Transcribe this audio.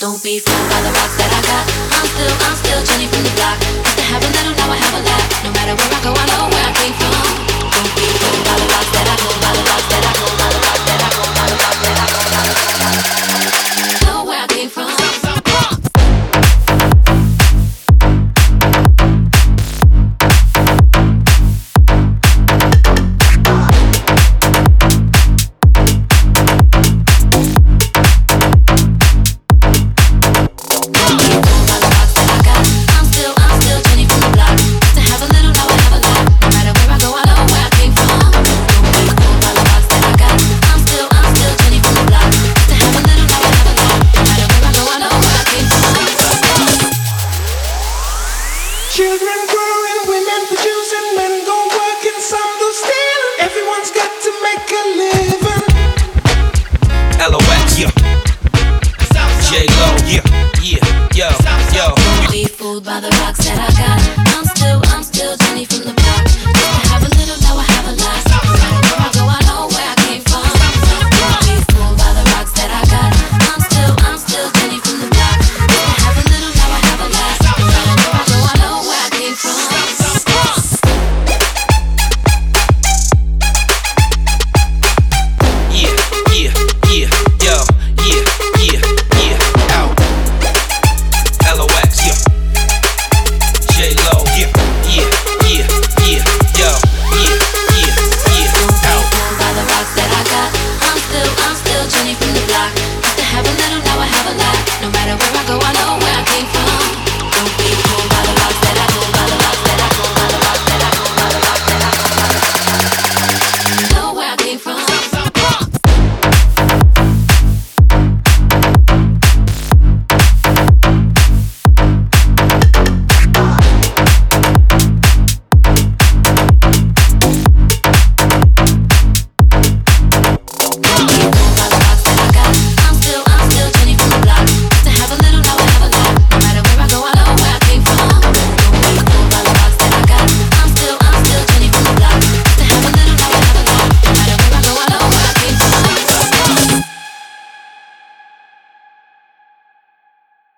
Don't be fooled by the rocks that I got. I'm still, I'm still Jennifer. Yeah, yo, yo. Be fooled by the rocks that I got. I'm